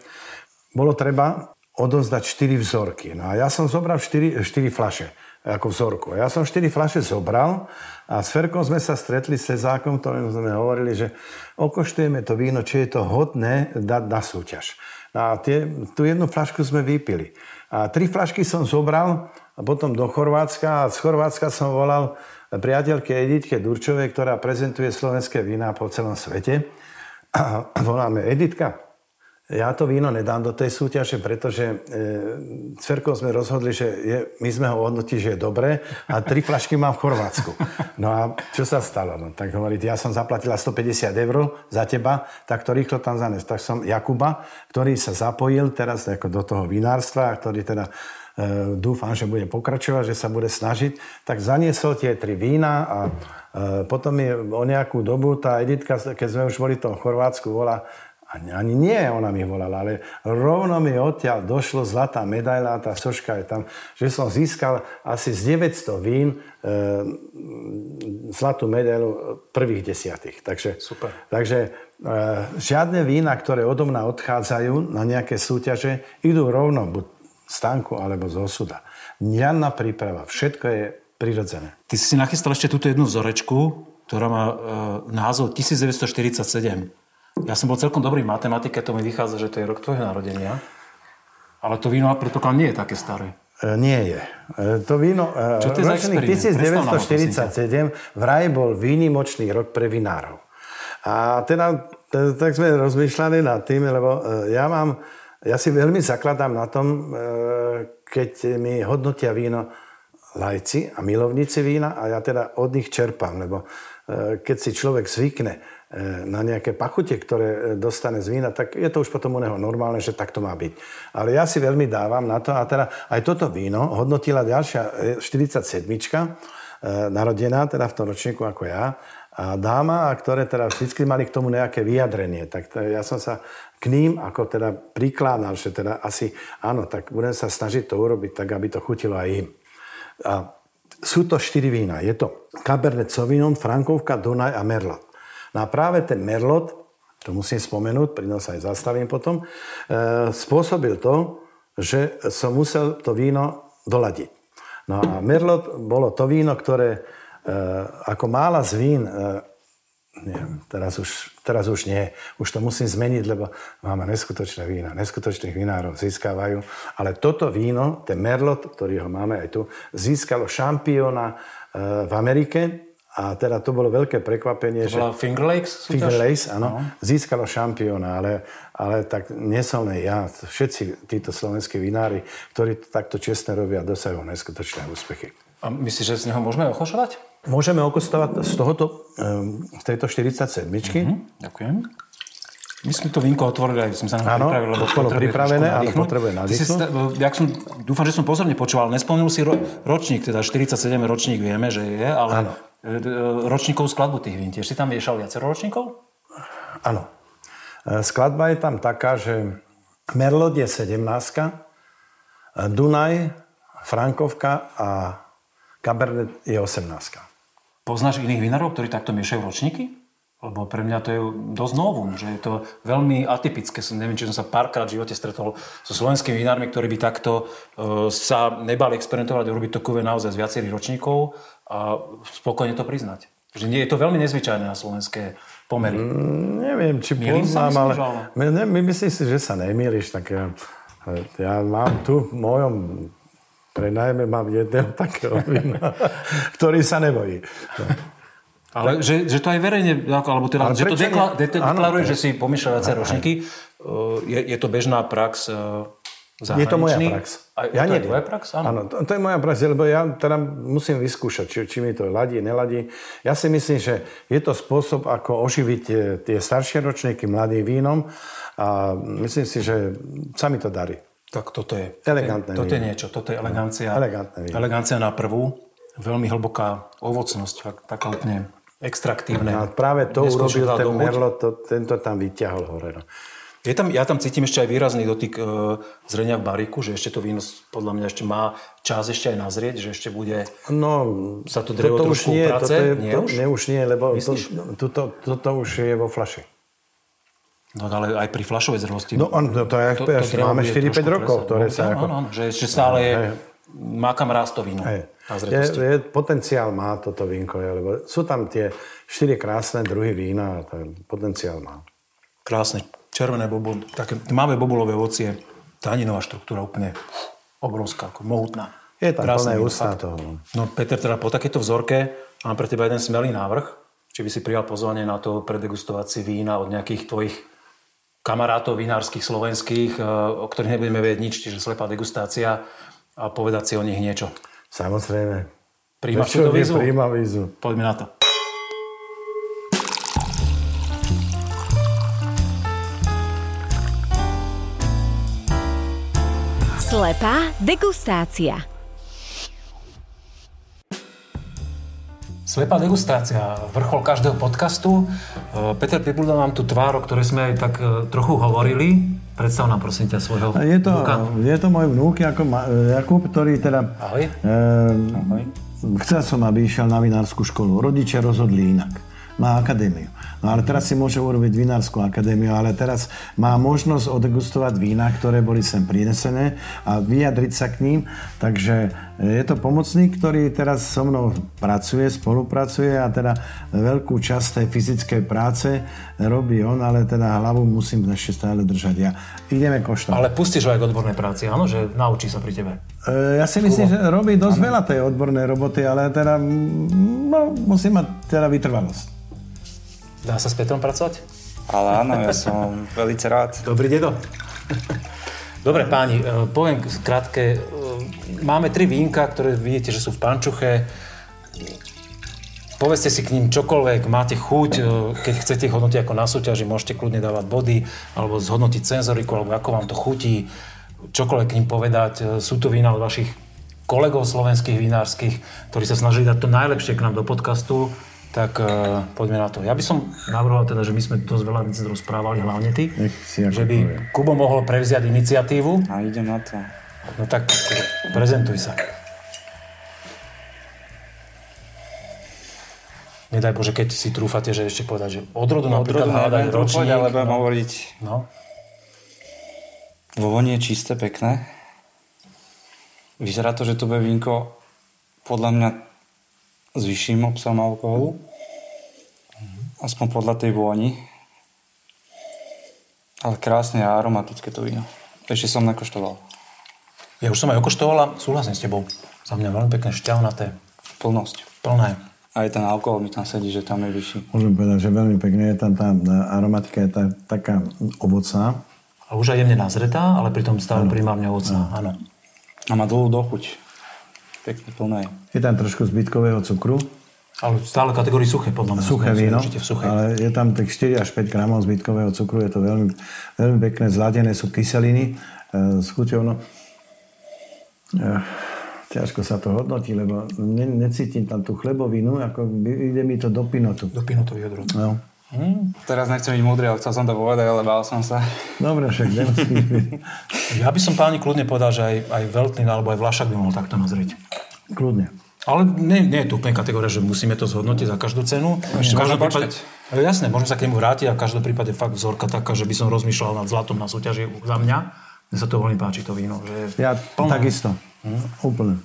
bolo treba odovzdať 4 vzorky. No a ja som zobral 4, 4 flaše ako vzorku. Ja som 4 flaše zobral a s Ferkom sme sa stretli s Cezákom, ktorým sme hovorili, že okoštujeme to víno, či je to hodné dať na súťaž. A tie, tú jednu flašku sme vypili. A tri flašky som zobral a potom do Chorvátska a z Chorvátska som volal priateľke Editke Durčovej, ktorá prezentuje slovenské vína po celom svete. A voláme Editka, Ja to víno nedám do tej súťaže, pretože e, Cverkou sme rozhodli, že je, my sme ho hodnotili, že je dobré a tri flašky mám v Chorvátsku. No a čo sa stalo? No, tak hovorí, ja som zaplatila 150 eur za teba, tak to rýchlo tam zanes. Tak som Jakuba, ktorý sa zapojil teraz ako do toho vinárstva, ktorý teda dúfam, že bude pokračovať, že sa bude snažiť, tak zaniesol tie tri vína a e, potom je o nejakú dobu tá Editka, keď sme už boli v tom Chorvátsku, volá, ani, ani nie ona mi volala, ale rovno mi odtiaľ došlo zlatá medaila, tá soška je tam, že som získal asi z 900 vín e, zlatú medailu prvých desiatých. Takže, Super. takže e, žiadne vína, ktoré odo mňa odchádzajú na nejaké súťaže, idú rovno buď z tanku alebo z osuda. Žiadna príprava, všetko je prirodzené. Ty si nachystal ešte túto jednu vzorečku, ktorá má e, názov 1947. Ja som bol celkom dobrý v matematike, to mi vychádza, že to je rok tvojho narodenia. Ale to víno, predpokladám, nie je také staré. E, Nie je. E, To víno, e, Čo to je za ročník experiment? 1947 vraj bol výnimočný rok pre vinárov. A teda, t- tak sme rozmýšľali nad tým, lebo e, ja mám, ja si veľmi zakladám na tom, e, keď mi hodnotia víno lajci a milovníci vína a ja teda od nich čerpám, lebo e, keď si človek zvykne e, na nejaké pachute, ktoré dostane z vína, tak je to už potom u neho normálne, že tak to má byť. Ale ja si veľmi dávam na to a teda aj toto víno hodnotila ďalšia e, 47 narodená, teda v tom ročníku ako ja, a dáma, a ktoré teda vždy mali k tomu nejaké vyjadrenie. Tak to, ja som sa k ním ako teda prikládal, že teda asi áno, tak budem sa snažiť to urobiť tak, aby to chutilo aj im. A sú to štyri vína. Je to Cabernet Sauvignon, Frankovka, Dunaj a Merlot. No a práve ten Merlot, to musím spomenúť, pri sa aj zastavím potom, e, spôsobil to, že som musel to víno doladiť. No a Merlot bolo to víno, ktoré ako mála z vín, e, neviem, teraz už, teraz už nie, už to musím zmeniť, lebo máme neskutočné vína, neskutočných vinárov získavajú, ale toto víno, ten Merlot, ktorý ho máme aj tu, získalo šampióna e, v Amerike a teda to bolo veľké prekvapenie, To bola Finger Lakes súťaž? Finger Lace, áno, získalo šampióna, ale, ale tak len ja, všetci títo slovenskí vinári, ktorí to takto čestne robia, dosahujú neskutočné úspechy. A myslíš, že z neho môžeme ochošovať? Môžeme okostovať z tohoto, um, z tejto 47 Mhm, ďakujem. My sme to vínko otvorili, aj sme sa na Áno, pripravili, lebo bolo pripravené, áno, potrebuje nadýchnuť. jak som, dúfam, že som pozorne počúval, nespomenul si ro, ročník, teda 47 ročník vieme, že je, ale Áno. e, e, ročníkovú skladbu tých vín. Tiež si tam miešal viacero ročníkov? Áno. E, Skladba je tam taká, že Merlot je 17, e, Dunaj, Frankovka a Cabernet je 18. Poznáš iných vinárov, ktorí takto miešajú ročníky? Lebo pre mňa to je dosť novum, že je to veľmi atypické. Som, neviem, či som sa párkrát v živote stretol so slovenskými vinármi, ktorí by takto e, sa nebali experimentovať a robiť to kuve naozaj z viacerých ročníkov a spokojne to priznať. Že nie, je to veľmi nezvyčajné na slovenské pomery. Mm. Neviem, či Mýlim poznám, ale myslíš, my, ne, my myslím si, že sa nemýliš. Tak ja, ja mám tu v mojom prenajme mám jedného takého vína, ktorý sa nebojí. Ale že, že to aj verejne, alebo teda, Ale že to dekla, de, deklaruje, je- že si pomýšľa viacej ročníky. Uh, Je, je to bežná prax uh, Je to moja prax. A, ja to je neviem. tvoja prax? Áno. Áno, to, to je moja prax, lebo ja teda musím vyskúšať, či, či mi to ladí, neladí. Ja si myslím, že je to spôsob, ako oživiť tie, tie staršie ročníky mladým vínom a myslím si, že sa mi to darí. Tak toto je. Elegantné Toto je niečo, toto je elegancia. Elegantné. Elegancia na prvú. Veľmi hlboká ovocnosť, taká úplne extraktívne. A práve to urobil ten dochuť. Merlot, to, tento tam vyťahol hore. No. Je tam, ja tam cítim ešte aj výrazný dotyk e, zrenia v bariku, že ešte to víno podľa mňa ešte má čas ešte aj nazrieť, že ešte bude... No, Sa to drevo toto už trošku nie, uprace? toto je, Nie to, už? nie, už nie, lebo to, Myslíš? toto, toto už je vo flaši. No ale aj pri flašovej zrelosti. No, on, to, to je, to, drevo máme bude 4-5 trošku rokov, ktoré No, sa áno, ako... áno, že ešte stále je, má kam rásť to víno. Je, je, potenciál má toto vínko, lebo sú tam tie štyri krásne druhy vína a ten potenciál má. Krásne, červené bobul, také tmavé bobulové ovocie, taninová štruktúra úplne obrovská, ako mohutná. Je tam Krásne plné ústa toho. no. No Peter, teda po takéto vzorke mám pre teba jeden smelý návrh. Či by si prijal pozvanie na to predegustovať si vína od nejakých tvojich kamarátov vinárskych slovenských, e, o ktorých nebudeme vedieť nič, čiže slepá degustácia a povedať si o nich niečo. Samozrejme. Príjmaš túto výzvu? Príjma výzvu. Poďme na to. Slepá degustácia. Slepá degustácia, vrchol každého podcastu. E, Peter Pibulda mám tu tvár, o ktorej sme aj tak e, trochu hovorili. Predstav nám prosím ťa svojho Je to, vnuka. je to môj vnúk Jakub, Ma- Jakub, ktorý teda... Ahoj. E, chcel som, aby išiel na vinárskú školu. Rodičia rozhodli inak. Má akadémiu. No ale teraz si môže urobiť vinárskú akadémiu, ale teraz má možnosť odegustovať vína, ktoré boli sem prinesené a vyjadriť sa k ním. Takže je to pomocník, ktorý teraz so mnou pracuje, spolupracuje a teda veľkú časť tej fyzickej práce robí on, ale teda hlavu musím ešte stále držať ja. Ideme koštovať. Ale pustíš ho aj k odbornej práci, áno? Že naučí sa pri tebe. E, Ja si myslím, že robí dosť veľa tej odbornej roboty, ale teda mm, no, musí mať teda vytrvalosť. Dá sa s Petrom pracovať? Ale áno, ja som veľmi rád. Dobrý dedo. Dobre páni, e, poviem krátke. e, Máme tri vínka, ktoré vidíte, že sú v pančuche. Povedzte si k ním čokoľvek, máte chuť, e, keď chcete ich hodnotiť ako na súťaži, môžete kľudne dávať body, alebo zhodnotiť senzoriku, alebo ako vám to chutí, čokoľvek k ním povedať. Sú to vína od vašich kolegov slovenských vinárskych, ktorí sa snažili dať to najlepšie k nám do podcastu, tak uh, poďme na to. Ja by som navrhoval teda, že my sme dosť veľa vecí rozprávali, hlavne ty, že by povie. Kubo mohol prevziať iniciatívu. A idem na to. No tak prezentuj sa. Nedaj Bože, keď si trúfate, že ešte povedať, že odrodu napríklad Odrodu trúfať, ročník. ale budem no. hovoriť. no. Vo voni je čisté, pekné. Vyzerá to, že to bude vínko podľa mňa s vyšším obsahom alkoholu. Aspoň podľa tej vôni. Ale krásne a aromatické to víno. Ešte som nekoštoval. Ja už som aj okoštovala, súhlasím s tebou. Za mňa veľmi pekné, šťavnaté, Plnosť. plné. Aj ten alkohol mi tam sedí, že tam je vyšší. Môžem povedať, že veľmi pekne je tam tá aromatika, je tá, taká ovocná. A už aj jemne nazretá, ale pritom stále primárne ovocná. Áno. A má dlhú dochuť. Pekne plné. Je tam trošku zbytkového cukru, Ale stále kategórii suché, podľa mňa. suché víno, v suché. ale je tam tak 4 až 5 gramov zbytkového cukru, je to veľmi, veľmi pekné, zladené sú kyseliny e, s chuťou. No. E, ťažko sa to hodnotí, lebo ne, necítim tam tú chlebovinu, ako ide mi to do pinotu. Do pinotový odrod. No. Teraz nechcem byť múdry, ale chcel som to povedať, ale bál som sa. Dobre, však. Ja by som páni kľudne povedal, že aj, aj Veltlin alebo aj Vlašak by mohol takto nazrieť. Kľudne. Ale nie, nie je tu úplne kategória, že musíme to zhodnotiť za každú cenu. Ešte každom môžeme prípade- E, Jasné, môžeme sa k nemu vrátiť a v každom prípade fakt vzorka taká, že by som rozmýšľal nad zlatom na súťaži za mňa. Mne sa to veľmi páči, to víno. Že Ja plné. takisto. Úplne.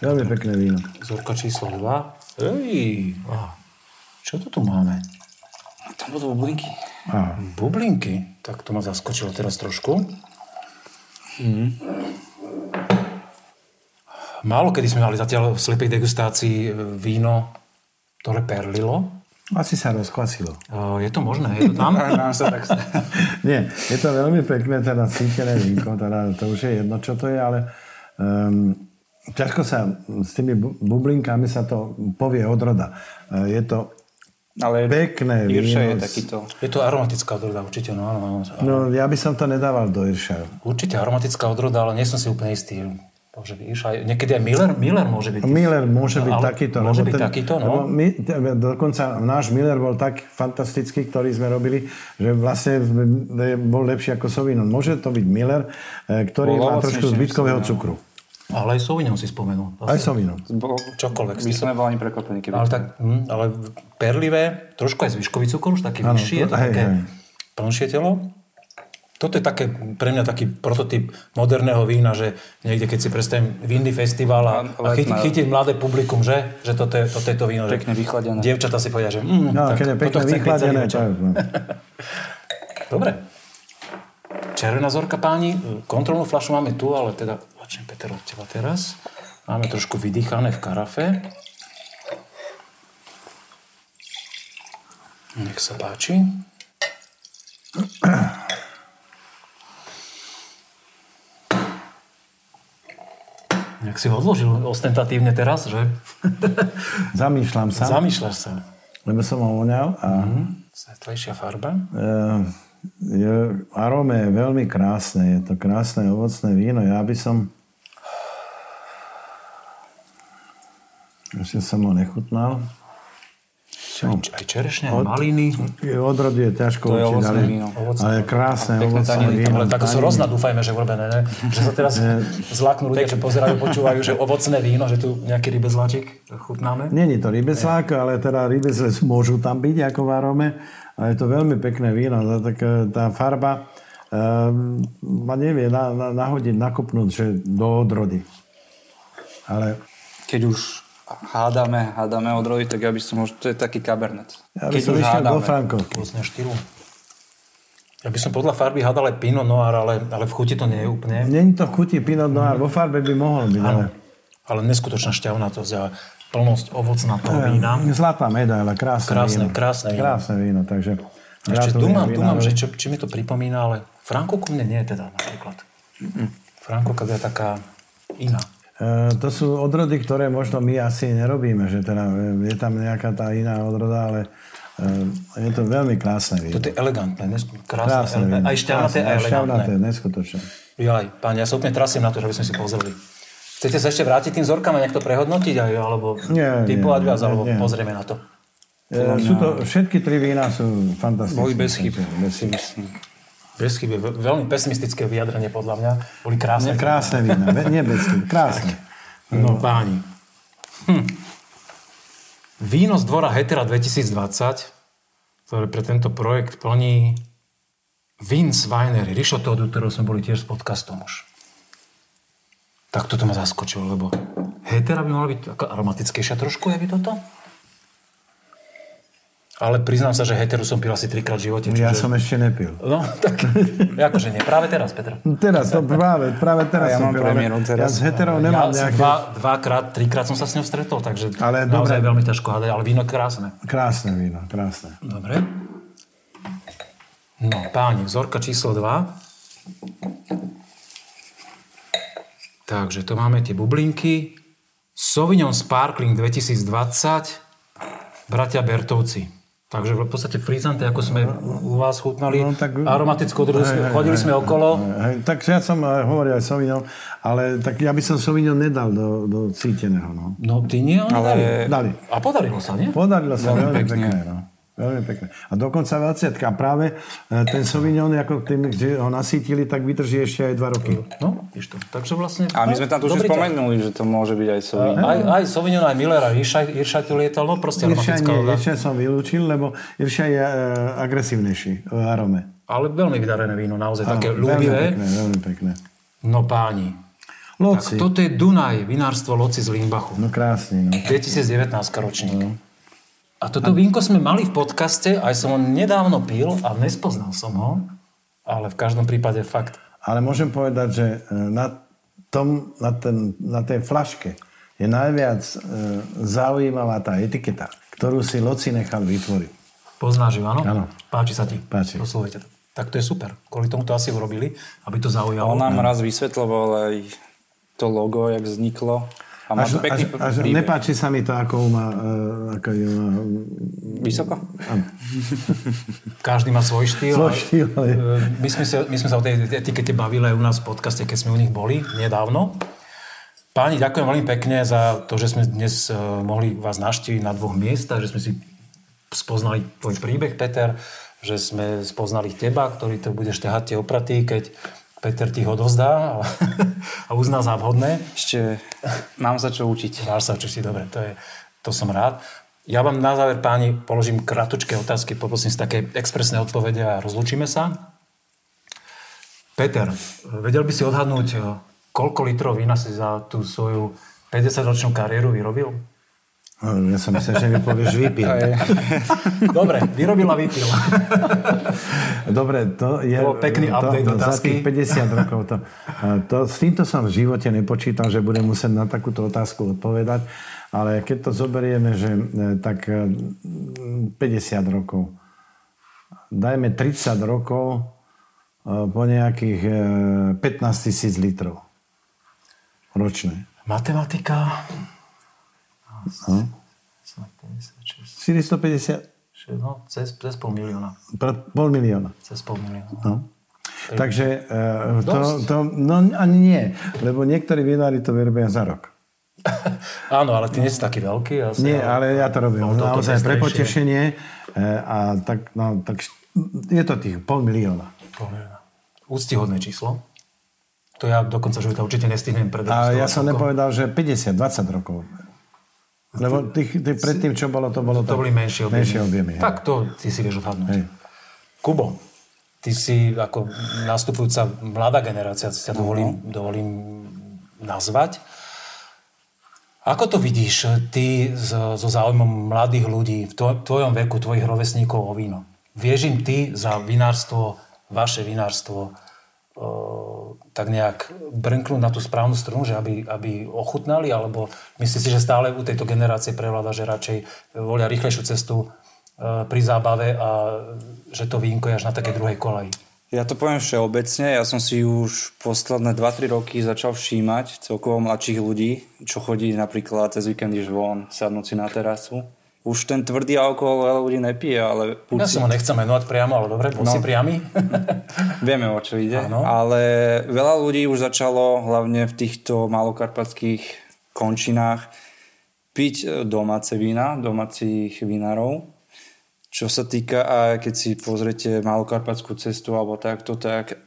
Veľmi pekné víno. Vzorka číslo 2. Ej, á, čo to tu máme? Tam budú bublinky. Á, Bublinky. Tak to ma zaskočilo teraz trošku. Málo kedy sme mali zatiaľ v slepej degustácii e, víno, ktoré perlilo. asi sa rozkvasilo. E, Je to možné? Je to tam? Nám sa tak... Nie, je to veľmi pekné, teda cítené vínko, teda to už je jedno, čo to je, ale um, ťažko sa s tými bu- bublinkami sa to povie odroda. Uh, je to Ale Pekné Irša je takýto. Je to aromatická odroda, určite. No, áno, áno. No, ja by som to nedával do Irša. Určite aromatická odroda, ale nie som si úplne istý. Bože, aj, niekedy aj Miller, Miller môže byť. Miller môže byť Ale takýto. Môže byť takýto, no. lebo My, dokonca náš Miller bol tak fantastický, ktorý sme robili, že vlastne bol lepší ako Sauvignon. Môže to byť Miller, eh, ktorý Bol má trošku zbytkového Sauvignon. cukru. Ale aj Sauvignon si spomenul. Aj Sauvignon. Čokoľvek. by som nebol ani prekvapený, keby... Ale, tak, hm, ale perlivé, trošku aj zvyškový cukor, už taký vyšší, je to hej, také hej. plnšie telo. Toto je také, pre mňa taký prototyp moderného vína, že niekde, keď si predstavím Windy festival a, a chytiť, chytiť mladé publikum, že, že toto je, toto je to víno. Pekne vychladené. Dievčatá si povedia, že mm, No, tak keď je pekne vychladené, to no. Dobre. Červená zorka páni, kontrolnú fľašu máme tu, ale teda začnem Peter od teba teraz. Máme trošku vydýchané v karafe. Nech sa páči. Jak si ho odložil ostentatívne teraz, že? Zamýšľam sa. Zamýšľaš sa. Lebo som ho voňal a... Mm-hmm. Svetlejšia farba. E, je, arome je veľmi krásne. Je to krásne ovocné víno. Ja by som Ešte som ho nechutnal. Aj, aj čerešne, aj maliny. Odrod je ťažko To je určiť, ovocné ale, víno. ale je krásne ovocné víno. Ale tak sú rozna, dúfajme, že urobené, ne? Že sa teraz zláknú ľudia, že pozerajú, počúvajú, že ovocné víno, že tu nejaký rybezláčik chutnáme. Není to rybeslák, ale teda rybezlec môžu tam byť ako v arome. A je to veľmi pekné víno. No, tak eh, tá farba um, ma nevie na, na, nahodiť, nakopnúť, že do odrody. Ale Keď už hádame, hádame odrody, tak ja by som možno, to je taký kabernet. ja by Keď som išiel do. Frankovky. Štýlu. Ja by som podľa farby hádal aj Pinot Noir, ale, ale v chuti to nie je úplne. Není to chutí Pinot Noir, vo farbe by mohol byť, ale... Ale neskutočná šťavnatosť a plnosť ovocnatého vína. Zlatá medaila, krásne, Krásne, víno. krásne víno. Krásne víno, takže... Ešte tu mám, tu mám, že čo, či mi to pripomína, ale Franko ku mne nie je teda napríklad. Franko je taká iná. E, to sú odrody, ktoré možno my asi nerobíme, že teda e, je tam nejaká tá iná odroda, ale e, je to veľmi krásne víno. Toto je elegantné, krásne, Krásne víno. aj šťavnaté, aj elegantné. neskutočné. Jaj, páni, ja sa úplne trasím na to, že by sme si pozreli. Chcete sa ešte vrátiť tým vzorkám a nejak to prehodnotiť, aj, alebo Nie, typovať viac, alebo nie. pozrieme na to. E, sú to, všetky tri vína sú fantastické. Boli bez chyb. Bez chyb. Bez chyby, ve- veľmi pesimistické vyjadrenie podľa mňa. Boli krásne. Nie, krásne vína, nie bez chyb, krásne. No páni. Hm. Víno z dvora Hetera 2020, ktoré pre tento projekt plní Vince Winery, Rišotódu, ktorou sme boli tiež s podcastom už. Tak toto ma zaskočilo, lebo Hetera by mala byť taká aromatickejšia trošku, je by toto? Ale priznám sa, že Heteru som pil asi trikrát v živote. Ja čiže- som ešte nepil. No, tak akože nie. Práve teraz, Petr. Teraz, to práve, práve teraz A ja som mám pil, premiéru teraz. Ja s heterou Ja nemám asi nejaké... dva, dvakrát, trikrát som sa s ňou stretol, takže Ale naozaj dobre. veľmi ťažko hádať, ale víno krásne. Krásne víno, krásne. Dobre. No, páni, vzorka číslo 2. Takže tu máme tie bublinky. Sauvignon Sparkling 2020, bratia Bertovci. Takže v podstate frizante, ako sme u vás chutnali, No, tak- aromatickú Hej, hej, chodili hej, sme okolo. Hej, tak ja som eh, hovoril aj Sauvignon, ale tak ja by som Sauvignon nedal do, do cíteného. No. No, ty nie, ale... Ale Dali. A podarilo sa, nie? Podarilo sa Veľmi pekne. pekné. no. Veľmi pekné. A dokonca 20 A práve eh, ten Sauvignon, ako tým, že ho nasítili, tak vydrží ešte aj 2 roky. No, víš to. Takže vlastne... A my sme tam tu už spomenuli, že to môže byť aj Sauvignon. Aj, aj Sauvignon, aj Miller, aj Iršaj tu lietal, no proste Irša nie. Irša som vylúčil, lebo Irša je eh, agresívnejší v arome. Ale veľmi vydarené víno, naozaj také Áno, ľúbivé. Veľmi pekné, veľmi pekné. No páni, Loci. tak toto je Dunaj, vinárstvo Loci z Limbachu. No krásny, no. 2019 ročník. A toto vínko sme mali v podcaste, aj som ho nedávno pil a nespoznal som ho, ale v každom prípade fakt. Ale môžem povedať, že e, na, tom, na, ten, na tej flaške je najviac e, zaujímavá tá etiketa, ktorú si Loci nechal vytvoriť. Poznáš ju, áno? Áno. Páči sa ti? Páči. Posluhujte to. Tak to je super. Kvôli tomu to asi urobili, aby to zaujalo. On nám raz vysvetloval aj to logo, jak vzniklo. A Až, pekný až, až príbeh. nepáči sa mi to, ako má... E, ako ju má Vysoko? Každý má svoj štýl. Svoj aj- štýl, ale- e, My sme, sa, my sme sa o tej etikete bavili aj u nás v podcaste, keď sme u nich boli nedávno. Páni, ďakujem veľmi pekne za to, že sme dnes e, mohli vás naštíviť na dvoch miestach, že sme si spoznali tvoj príbeh, Peter, že sme spoznali teba, ktorý to budeš ťahať tie opraty, keď Peter ti ho odovzdá a, uzná za vhodné. Ešte mám sa čo učiť. Máš sa si dobre, to, je, to som rád. Ja vám na záver, páni, položím kratučké otázky, poprosím si také expresné odpovede a rozlúčime sa. Peter, vedel by si odhadnúť, koľko litrov vína si za tú svoju 50-ročnú kariéru vyrobil? No, Ja som myslel, že mi povieš vypil. Dobre, vyrobil a vypil. Dobre, to je... To pekný update to, Za tých 50 rokov to, to... S týmto som v živote nepočítal, že budem musieť na takúto otázku odpovedať, ale keď to zoberieme, že e, tak e, 50 rokov, dajme 30 rokov e, po nejakých e, 15 tisíc litrov ročne. Matematika. Hm? 56. 450, No, cez, cez pol milióna. pol milióna. Cez pol milióna. No. Takže uh, to, to, no ani nie, lebo niektorí vinári to vyrobia za rok. Áno, ale ty nie si taký veľký. Asi, Nie, ale ja to robím toto naozaj pre potešenie e, a tak, no, tak je to tých pol milióna. Pol milióna. Úctihodné číslo. To ja dokonca života určite nestihnem pred A ja som nepovedal, že 50, 20 rokov. Lebo tých, tých predtým, čo bolo, to bolo To boli menšie objemy. menšie objemy. hej. Tak to ty si vieš odhadnúť. Hej. Kubo, ty si ako nastupujúca mladá generácia, si ťa dovolím, dovolím nazvať. Ako to vidíš ty so, so záujmom mladých ľudí v tvoj- tvojom veku, tvojich rovesníkov o víno? Vieš im ty za vinárstvo, vaše vinárstvo, tak nejak brnknúť na tú správnu strunu, že aby, aby ochutnali, alebo myslíš si, že stále u tejto generácie prevláda, že radšej volia rýchlejšiu cestu e, pri zábave a že to vínko je až na takej druhej kolaji? Ja to poviem všeobecne, ja som si už posledné 2-3 roky začal všímať celkovo mladších ľudí, čo chodí napríklad cez víkend iš von, sadnúť na terasu. Už ten tvrdý alkohol veľa ľudí nepije, ale buď Ja si- som ho nechcem menovať priamo, ale dobre, bol No. si priamy. Vieme, o čo ide. Áno. Ale veľa ľudí už začalo, hlavne v týchto malokarpatských končinách, piť e, domáce vína, domácich vinárov. Čo sa týka, a keď si pozriete malokarpatskú cestu alebo takto, tak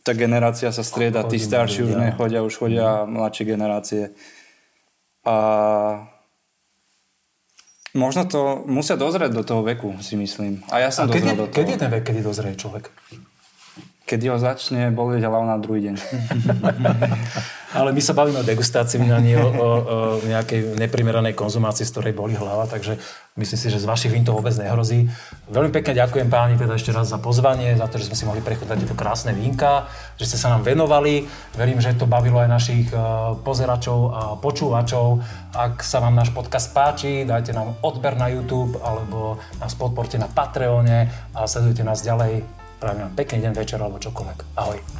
tá generácia sa strieda. Tí starší už nechodia, už chodia mladšie generácie. A možno to musia dozrieť do toho veku, si myslím. A ja A som kedy, dozrel do toho. kedy je ten vek, kedy dozrie človek? Keď ho začne bolieť hlava na druhý deň. Ale my sa bavíme o degustácii vína, nie o, o, o nejakej neprimeranej konzumácii, z ktorej boli hlava, takže myslím si, že z vašich vín to vôbec nehrozí. Veľmi pekne ďakujem páni teda ešte raz za pozvanie, za to, že sme si mohli prechutnať tieto krásne vínka, že ste sa nám venovali. Verím, že to bavilo aj našich eh, pozeračov a počúvačov. Ak sa vám náš podcast páči, dajte nám odber na YouTube alebo nás podporte na Patreone a sledujte nás ďalej. Prajem vám pekný deň, večer alebo čokoľvek. Ahoj.